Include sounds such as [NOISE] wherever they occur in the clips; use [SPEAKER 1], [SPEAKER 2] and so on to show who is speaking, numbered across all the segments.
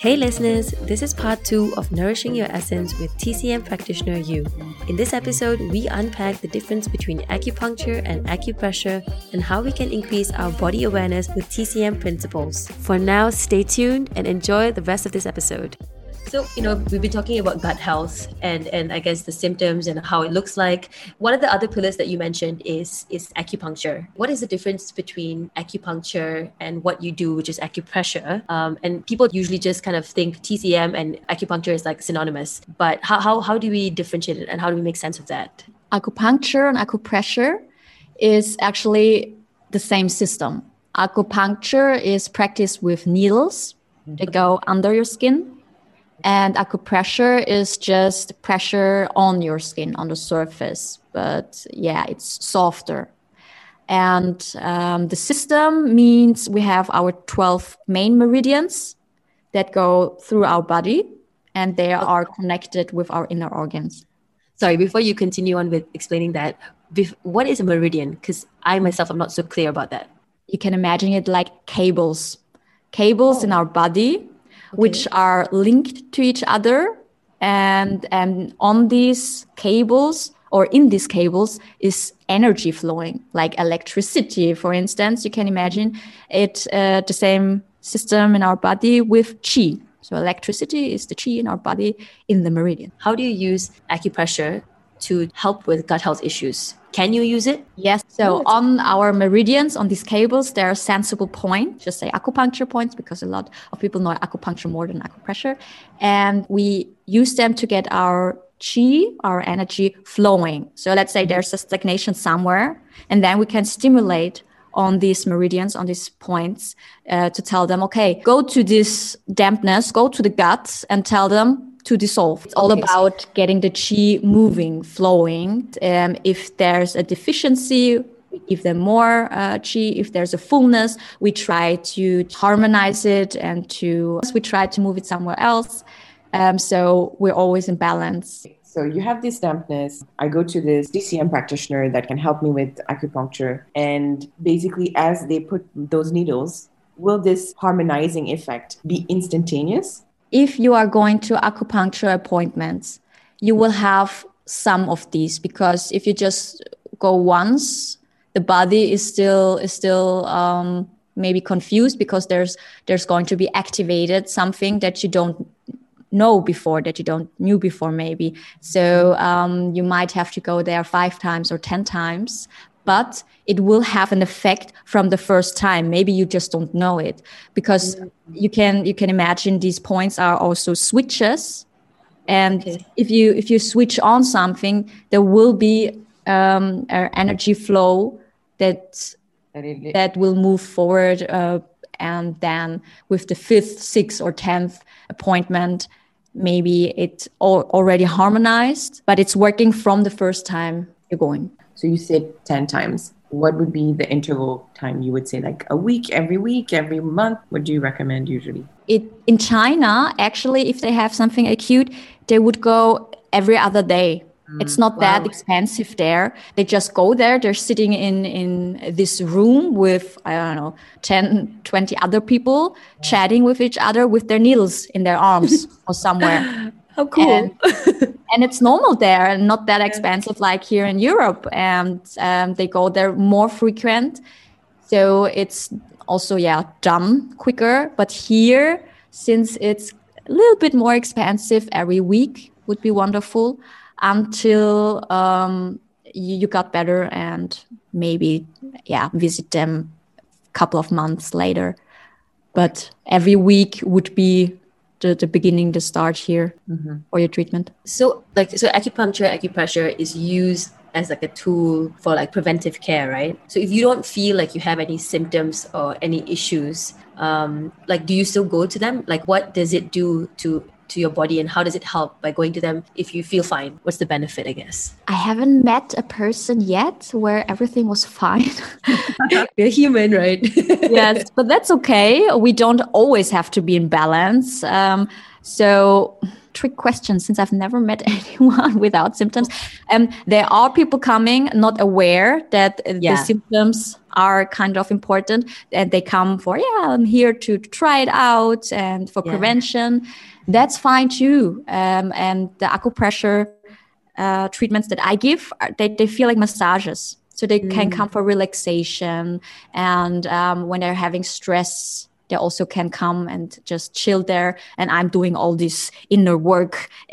[SPEAKER 1] Hey listeners, this is part two of Nourishing Your Essence with TCM practitioner Yu. In this episode, we unpack the difference between acupuncture and acupressure and how we can increase our body awareness with TCM principles. For now, stay tuned and enjoy the rest of this episode. So, you know, we've been talking about gut health and and I guess the symptoms and how it looks like. One of the other pillars that you mentioned is is acupuncture. What is the difference between acupuncture and what you do, which is acupressure? Um, and people usually just kind of think TCM and acupuncture is like synonymous. But how, how, how do we differentiate it and how do we make sense of that?
[SPEAKER 2] Acupuncture and acupressure is actually the same system. Acupuncture is practiced with needles that go under your skin and acupressure is just pressure on your skin, on the surface. But yeah, it's softer. And um, the system means we have our 12 main meridians that go through our body and they are connected with our inner organs.
[SPEAKER 1] Sorry, before you continue on with explaining that, what is a meridian? Because I myself am not so clear about that.
[SPEAKER 2] You can imagine it like cables, cables oh. in our body okay. which are linked to each other. And, and on these cables or in these cables is energy flowing, like electricity, for instance. You can imagine it uh, the same system in our body with chi. So electricity is the chi in our body in the meridian.
[SPEAKER 1] How do you use acupressure to help with gut health issues? Can you use it?
[SPEAKER 2] Yes. So on our meridians, on these cables, there are sensible points, just say acupuncture points, because a lot of people know acupuncture more than acupressure. And we use them to get our chi, our energy flowing. So let's say there's a stagnation somewhere, and then we can stimulate on these meridians, on these points, uh, to tell them, okay, go to this dampness, go to the guts, and tell them to dissolve. It's all okay. about getting the chi moving, flowing. Um, if there's a deficiency, we give them more uh, chi. If there's a fullness, we try to harmonize it and to we try to move it somewhere else. Um, so we're always in balance.
[SPEAKER 3] So you have this dampness. I go to this TCM practitioner that can help me with acupuncture, and basically, as they put those needles, will this harmonizing effect be instantaneous?
[SPEAKER 2] If you are going to acupuncture appointments, you will have some of these because if you just go once, the body is still is still um, maybe confused because there's there's going to be activated something that you don't know before that you don't knew before maybe. So um, you might have to go there five times or ten times but it will have an effect from the first time maybe you just don't know it because mm-hmm. you can you can imagine these points are also switches and okay. if you if you switch on something there will be um, an energy flow that that will move forward uh, and then with the fifth sixth or tenth appointment maybe it's already harmonized but it's working from the first time you're going
[SPEAKER 3] so you said 10 times. What would be the interval time you would say? Like a week, every week, every month? What do you recommend usually?
[SPEAKER 2] It, in China, actually, if they have something acute, they would go every other day. Mm, it's not wow. that expensive there. They just go there. They're sitting in, in this room with, I don't know, 10, 20 other people chatting with each other with their needles in their arms [LAUGHS] or somewhere.
[SPEAKER 1] How cool.
[SPEAKER 2] And, and, it's normal there and not that expensive like here in Europe. And um, they go there more frequent. So it's also, yeah, done quicker. But here, since it's a little bit more expensive every week, would be wonderful until um, you, you got better and maybe, yeah, visit them a couple of months later. But every week would be the, the beginning, the start here mm-hmm. for your treatment?
[SPEAKER 1] So, like, so acupuncture, acupressure is used as like a tool for like preventive care, right? So, if you don't feel like you have any symptoms or any issues, um, like, do you still go to them? Like, what does it do to to your body and how does it help by going to them if you feel fine what's the benefit i guess
[SPEAKER 2] i haven't met a person yet where everything was fine [LAUGHS]
[SPEAKER 1] you're human right [LAUGHS]
[SPEAKER 2] yes but that's okay we don't always have to be in balance um, So, trick question since I've never met [LAUGHS] anyone without symptoms. Um, there are people coming not aware that
[SPEAKER 1] Yeah.
[SPEAKER 2] the symptoms are kind of important and they come for, yeah, I'm here to try it out and for
[SPEAKER 1] Yeah.
[SPEAKER 2] prevention. That's fine too. Um, and the acupressure uh, treatments that I give, they, they feel like massages. So they can come for relaxation. And um, when they're having stress, they also can come and just chill there. And I'm doing all this inner work [LAUGHS]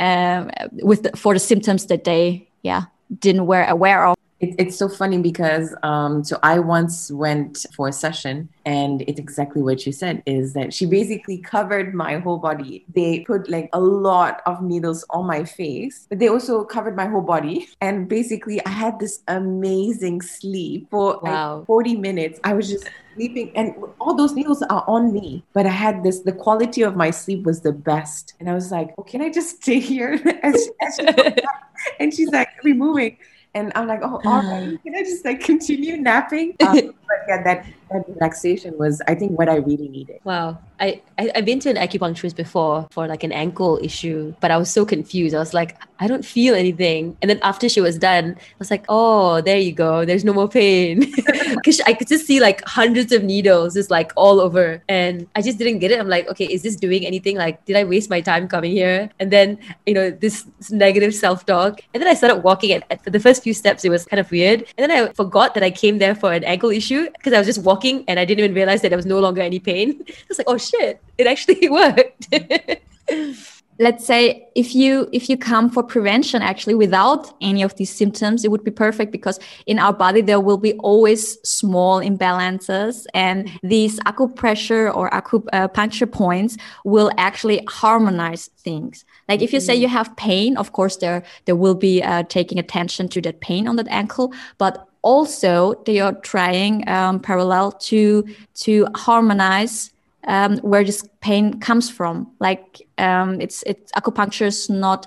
[SPEAKER 2] um, with the, for the symptoms that they, yeah, didn't were aware of.
[SPEAKER 3] It, it's so funny because um, so I once went for a session, and it's exactly what you said is that she basically covered my whole body. They put like a lot of needles on my face, but they also covered my whole body. And basically, I had this amazing sleep for
[SPEAKER 1] Wow.
[SPEAKER 3] like 40 minutes. I was just sleeping, and all those needles are on me, but I had this. The quality of my sleep was the best, and I was like, "Oh, can I just stay here?" [LAUGHS] and, she, and she- [LAUGHS] and she's like removing. And I'm like, oh, all right. Can I just like continue napping? [LAUGHS] Um, but yeah, that, that relaxation was, I think, what I really needed.
[SPEAKER 1] Wow. I, I, I've been to an acupuncturist before for like an ankle issue, but I was so confused. I was like, I don't feel anything. And then after she was done, I was like, oh, there you go. There's no more pain. [LAUGHS] Because I could just see like hundreds of needles just like all over. And I just didn't get it. I'm like, okay, is this doing anything? Like, did I waste my time coming here? And then, you know, this negative self talk. And then I started walking, and for the first few steps, it was kind of weird. And then I forgot that I came there for an ankle issue because I was just walking and I didn't even realize that there was no longer any pain. [LAUGHS] I was like, oh shit, it actually [LAUGHS] worked. [LAUGHS]
[SPEAKER 2] let's say if you if you come for prevention actually without any of these symptoms it would be perfect because in our body there will be always small imbalances and these acupressure or acupuncture points will actually harmonize things like if you say you have pain of course there there will be uh, taking attention to that pain on that ankle but also they are trying um, parallel to to harmonize um, where this pain comes from. Like um, it's it's acupuncture is not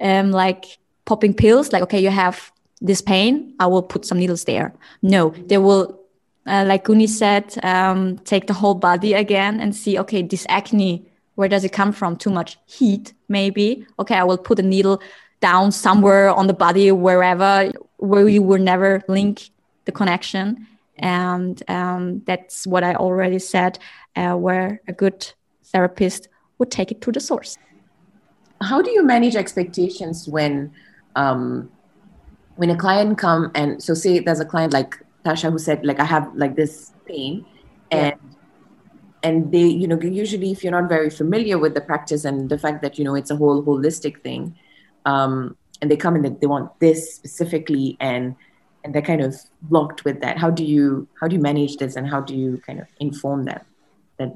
[SPEAKER 2] um, like popping pills. Like okay, you have this pain, I will put some needles there. No, they will, uh, like Guni said, um, take the whole body again and see. Okay, this acne, where does it come from? Too much heat, maybe. Okay, I will put a needle down somewhere on the body, wherever where you will never link the connection. And um, that's what I already said uh, where a good therapist would take it to the source.
[SPEAKER 3] How do you manage expectations when, um, when a client come and so say there's a client like Tasha who said like I have like this pain, and and they you know usually if you're not very familiar with the practice and the fact that you know it's a whole holistic thing, um, and they come in that they want this specifically and and they're kind of blocked with that. How do you how do you manage this and how do you kind of inform them? That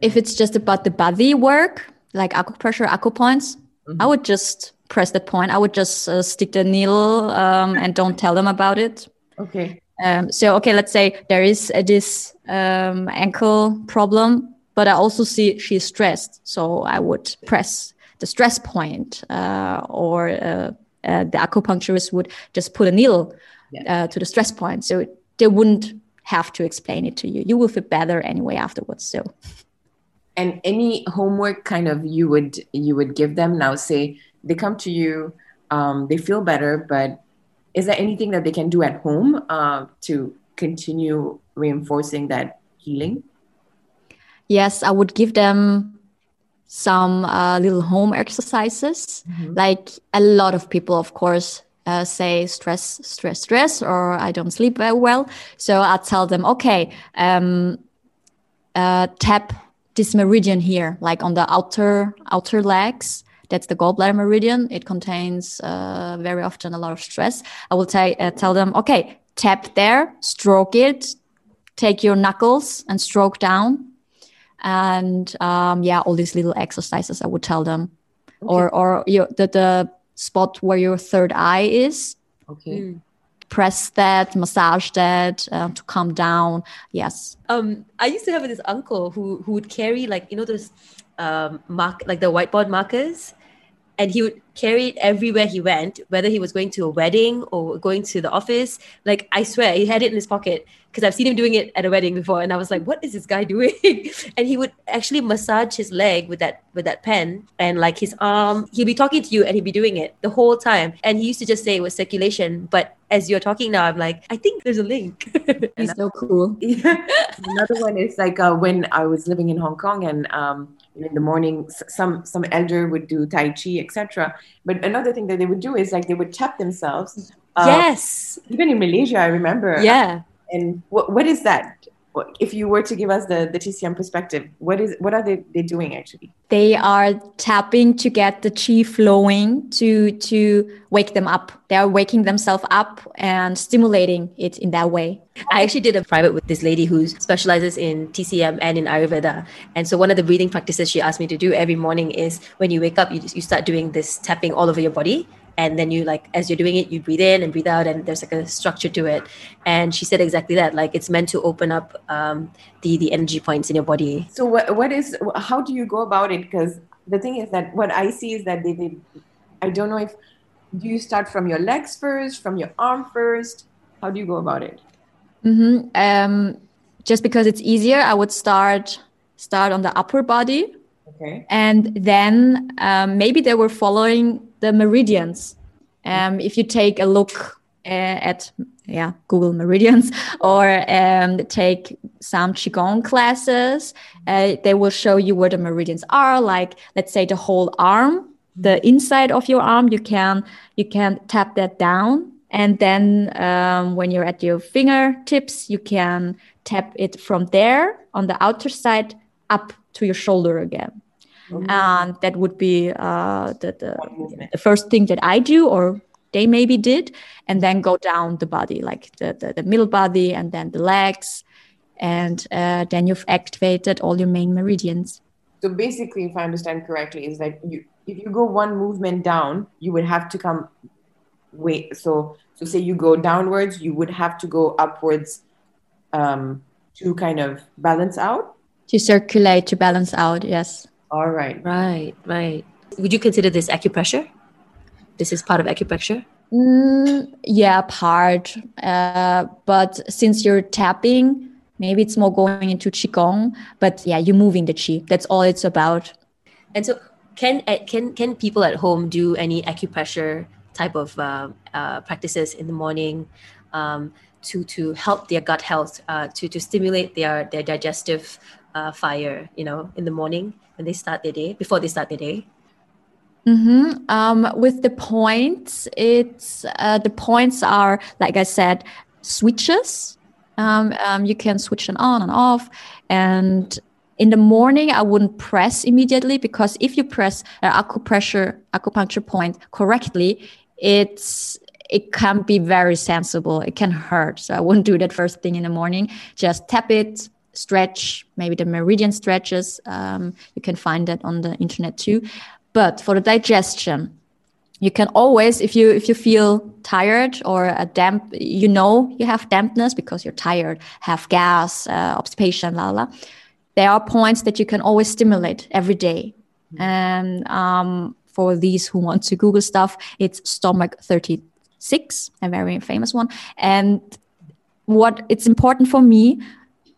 [SPEAKER 2] If it's just about the body work, like acupressure, acupoints, I would just press that point. I would just uh, stick the needle um, and don't tell them about it.
[SPEAKER 3] okay,
[SPEAKER 2] Um, so, okay, let's say there is uh, this um, ankle problem, but I also see she's stressed. So I would press the stress point, uh, or uh, uh, the acupuncturist would just put a needle
[SPEAKER 3] Yeah.
[SPEAKER 2] uh, to the stress point. So they wouldn't have to explain it to you. You will feel better anyway afterwards. So,
[SPEAKER 3] and any homework kind of you would you would give them now say they come to you um, they feel better but is there anything that they can do at home uh, to continue reinforcing that healing
[SPEAKER 2] yes, I would give them some uh, little home exercises. Like a lot of people, of course, uh, say stress, stress, stress, or I don't sleep very well. So I tell them, okay, um, uh, tap this meridian here, like on the outer outer legs. That's the gallbladder meridian. It contains uh, very often a lot of stress. I will t- uh, tell them, okay, tap there, stroke it, take your knuckles and stroke down and um, yeah, all these little exercises I would tell them, or or your the, the spot where your third eye is.
[SPEAKER 3] okay.
[SPEAKER 2] Press that, massage that um, to calm down. Yes,
[SPEAKER 1] um i used to have this uncle who who would carry like you know those um mark like the whiteboard markers and he would carry it everywhere he went, whether he was going to a wedding or going to the office. Like I swear, he had it in his pocket because I've seen him doing it at a wedding before, and I was like, "What is this guy [LAUGHS] doing?" and he would actually massage his leg with that with that pen, and like his arm. He'll be talking to you, and he'd be doing it the whole time. And he used to just say it was circulation, but as you're talking now, I'm like, I think there's a link. [LAUGHS]
[SPEAKER 2] He's so cool. [LAUGHS]
[SPEAKER 3] Another one is like uh, when I was living in Hong Kong and um, in the morning, some some elder would do Tai Chi, etc. But another thing that they would do is like they would tap themselves.
[SPEAKER 1] Uh, yes.
[SPEAKER 3] Even in Malaysia, I remember.
[SPEAKER 1] Yeah.
[SPEAKER 3] And what what is that? If you were to give us the, the TCM perspective, what is what are they, they doing actually?
[SPEAKER 2] They are tapping to get the chi flowing to to wake them up. They are waking themselves up and stimulating it in that way.
[SPEAKER 1] I actually did a private with this lady who specializes in TCM and in Ayurveda. And so one of the breathing practices she asked me to do every morning is when you wake up, you, you start doing this tapping all over your body and then you like as you're doing it you breathe in and breathe out and there's like a structure to it. And she said exactly that like it's meant to open up um, the the energy points in your body.
[SPEAKER 3] So what, what is how do you go about it? Because the thing is that what i see is that they, they i don't know if do you start from your legs first from your arm first? How do you go about it?
[SPEAKER 2] Mm-hmm. um, just because it's easier i would start start on the upper body.
[SPEAKER 3] Okay.
[SPEAKER 2] And then um, maybe they were following the meridians. Um, if you take a look uh, at yeah Google meridians [LAUGHS] or um, take some qigong classes, uh, they will show you where the meridians are. Like let's say the whole arm, the inside of your arm, you can you can tap that down, and then um, when you're at your fingertips, you can tap it from there on the outer side up to your shoulder again. Mm-hmm. And that would be uh, the, the, the, first thing that I do, or they maybe did, and then go down the body, like the, the, the middle body, and then the legs. And uh, then you've activated all your main meridians.
[SPEAKER 3] So basically, if I understand correctly, is that you if you go one movement down, you would have to come wait. So so say you go downwards, you would have to go upwards um, to kind of balance out.
[SPEAKER 2] To circulate, to balance out, yes.
[SPEAKER 3] All right.
[SPEAKER 1] Right, right. Would you consider this acupressure? This is part of acupressure?
[SPEAKER 2] Mm, yeah, part. Uh, but since you're tapping, maybe it's more going into qigong. But yeah, you're moving the qi. That's all it's about.
[SPEAKER 1] And so, can uh, can can people at home do any acupressure type of uh, uh, practices in the morning um, to to help their gut health, uh, to to stimulate their their digestive uh, fire? You know, in the morning when they start their day, before they start their day?
[SPEAKER 2] Mm-hmm. Um, with the points, it's uh, the points are like I said, switches. Um, um, you can switch them on and off, and in the morning I wouldn't press immediately because if you press an acupressure acupuncture point correctly, it's it can be very sensible. It can hurt. So I wouldn't do that first thing in the morning. Just tap it, stretch, maybe the meridian stretches. Um, you can find that on the internet too. But for the digestion, you can always, if you if you feel tired or a damp, you know you have dampness because you're tired, have gas, uh, obstipation, la la. There are points that you can always stimulate every day. And um, for these who want to Google stuff, it's stomach 36, a very famous one. And what it's important for me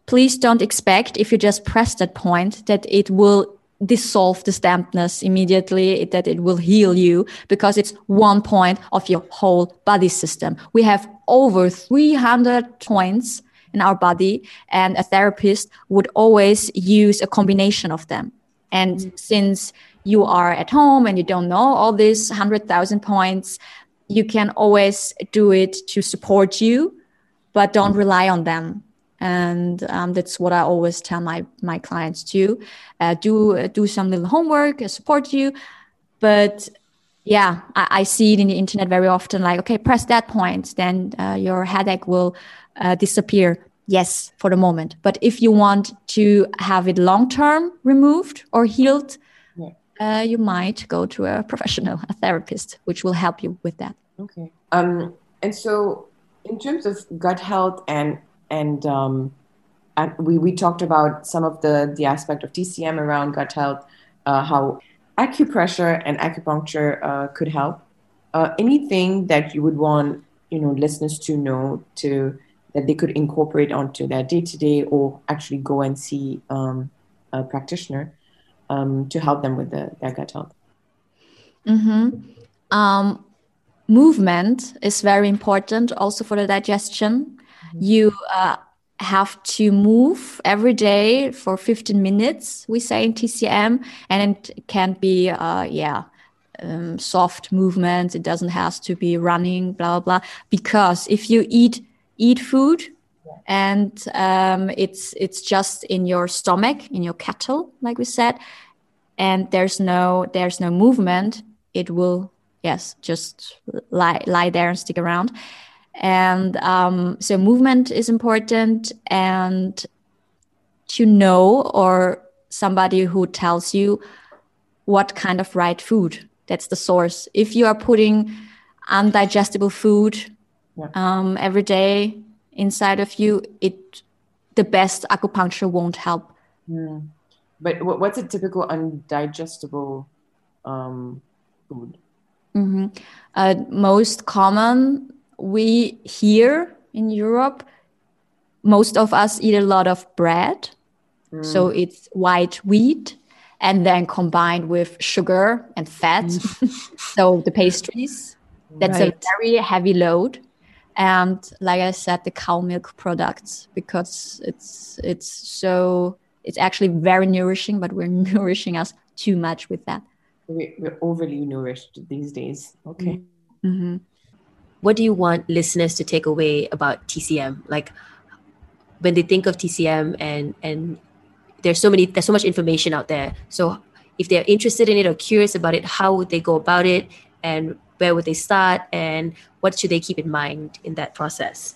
[SPEAKER 2] please don't expect if you just press that point that it will dissolve the dampness immediately, that it will heal you because it's one point of your whole body system. We have over 300 points in our body, and a therapist would always use a combination of them. And mm-hmm. since you are at home and you don't know all these 100,000 points, you can always do it to support you, but don't rely on them and um, that's what I always tell my my clients to uh, do uh, do some little homework, uh, support you, but yeah, I, I, see it in the internet very often. Like, okay, press that point, then uh, your headache will uh, disappear. Yes, for the moment, but if you want to have it long term removed or healed, yeah. Uh, you might go to a professional, a therapist, which will help you with that.
[SPEAKER 3] Okay. Um, and so, in terms of gut health and and um, we, we talked about some of the, the aspect of TCM around gut health, uh, how acupressure and acupuncture uh, could help. Uh, anything that you would want, you know, listeners to know to that they could incorporate onto their day to day, or actually go and see um, a practitioner um, to help them with the, their gut health.
[SPEAKER 2] Mm-hmm. Um, movement is very important also for the digestion. Mm-hmm. You uh, have to move every day for 15 minutes, we say in TCM, and it can be, uh, yeah, um, soft movements. It doesn't have to be running, blah, blah, blah. Because if you eat, eat food, and um, it's it's just in your stomach in your kettle like we said and there's no there's no movement it will yes just lie lie there and stick around and um, so movement is important and to know or somebody who tells you what kind of right food that's the source if you are putting undigestible food yeah. um, every day inside of you it the best acupuncture won't help
[SPEAKER 3] mm. but what's a typical undigestible um, food
[SPEAKER 2] mm-hmm. uh, most common we here in Europe, most of us eat a lot of bread. Mm. So it's white wheat and then combined with sugar and fat. Mm. [LAUGHS] so the pastries, that's right. a very heavy load. And like I said, the cow milk products, because it's it's so it's actually very nourishing, but we're [LAUGHS] nourishing us too much with that.
[SPEAKER 3] We're overly nourished these days. Okay.
[SPEAKER 1] Mm-hmm what do you want listeners to take away about TCM? Like when they think of TCM and and there's so many there's so much information out there. So if they're interested in it or curious about it, how would they go about it and where would they start and what should they keep in mind in that process?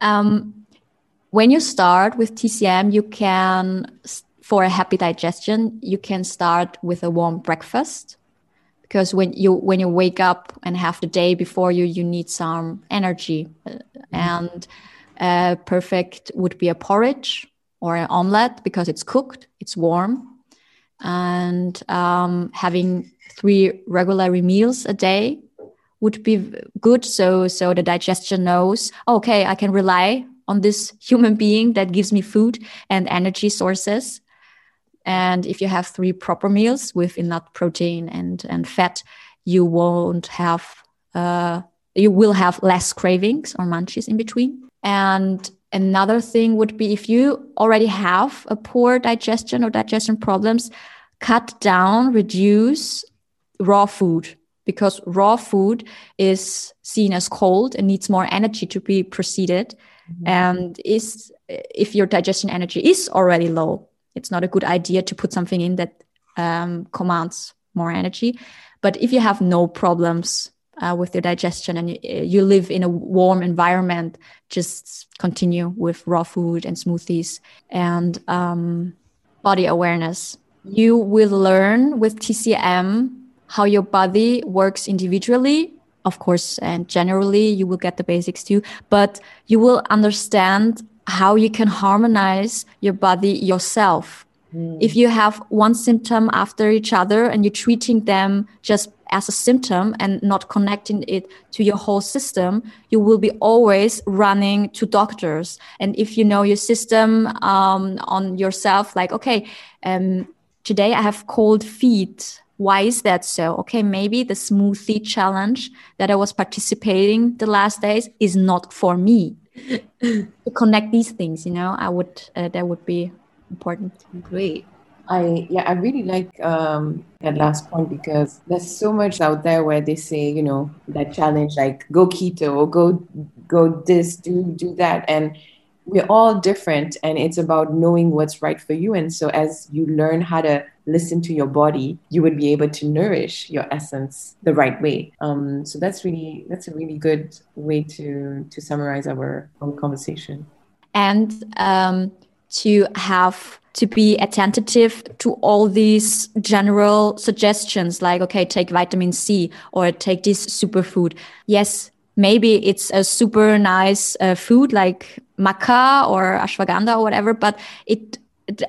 [SPEAKER 2] Um, when you start with TCM, you can, for a happy digestion, you can start with a warm breakfast because when you when you wake up and have the day before you you need some energy. Mm-hmm. and uh, perfect would be a porridge or an omelette because it's cooked it's warm. And um, having three regular meals a day would be good. So so the digestion knows okay i can rely on this human being that gives me food and energy sources and if you have three proper meals with enough protein and, and fat, you won't have, uh, you will have less cravings or munchies in between. And another thing would be if you already have a poor digestion or digestion problems, cut down, reduce raw food because raw food is seen as cold and needs more energy to be proceeded. Mm-hmm. And is if your digestion energy is already low, it's not a good idea to put something in that um, commands more energy. But if you have no problems uh, with your digestion and you, you, live in a warm environment, just continue with raw food and smoothies and um, body awareness. You will learn with TCM how your body works individually. Of course, and generally, you will get the basics too, but you will understand how you can harmonize your body yourself. Mm. If you have one symptom after each other and you're treating them just as a symptom and not connecting it to your whole system, you will be always running to doctors. And if you know your system um, on yourself, like, okay, um, today I have cold feet. Why is that so? Okay, maybe the smoothie challenge that I was participating the last days is not for me to connect these things you know i would uh, that would be important.
[SPEAKER 1] Great.
[SPEAKER 3] I yeah, I really like um, that last point because there's so much out there where they say, you know, that challenge like go keto or go go this, do do that, and we're all different and it's about knowing what's right for you. And so as you learn how to listen to your body you would be able to nourish your essence the right way. Um, so that's really that's a really good way to to summarize our, our conversation.
[SPEAKER 2] And um, to have to be attentive to all these general suggestions like okay take vitamin c or take this superfood. Yes maybe it's a super nice uh, food like maca or ashwagandha or whatever, but it,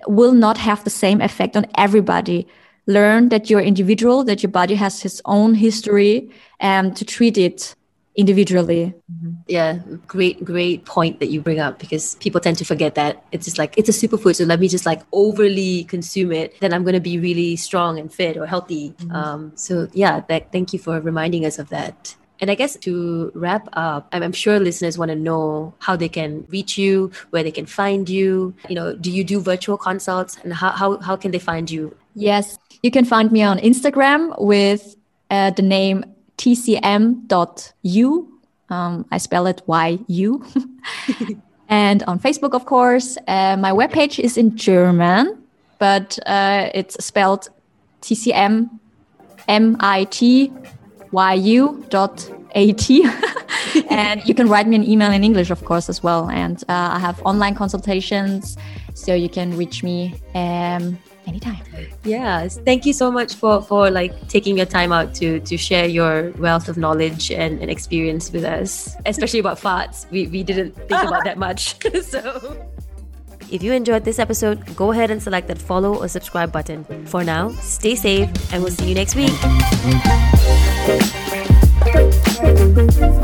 [SPEAKER 2] will not have the same effect on everybody. learn that you're individual, that your body has its own history, and to treat it individually.
[SPEAKER 1] Mm-hmm. Yeah, great, great point that you bring up because people tend to forget that it's just like it's a superfood. So let me just like overly consume it, then I'm going to be really strong and fit or healthy. Mm-hmm. Um, so yeah, that, thank you for reminding us of that. And I guess to wrap up, I'm, sure listeners want to know how they can reach you, where they can find you. You know, do you do virtual consults, and how how, how can they find you?
[SPEAKER 2] Yes, you can find me on Instagram with uh, the name tcm.yu. Um, I spell it Y U. [LAUGHS] and on Facebook, of course. Uh, my webpage is in German, but uh, it's spelled tcm m i t y u dot a t. [LAUGHS] and you can write me an email in English, of course, as well. And uh, I have online consultations, so you can reach me. Um, anytime
[SPEAKER 1] yes thank you so much for for like taking your time out to to share your wealth of knowledge and, and experience with us especially about farts we, we didn't think about that much [LAUGHS] so if you enjoyed this episode, go ahead and select that follow or subscribe button. For now, stay safe and we'll see you next week. Thank you.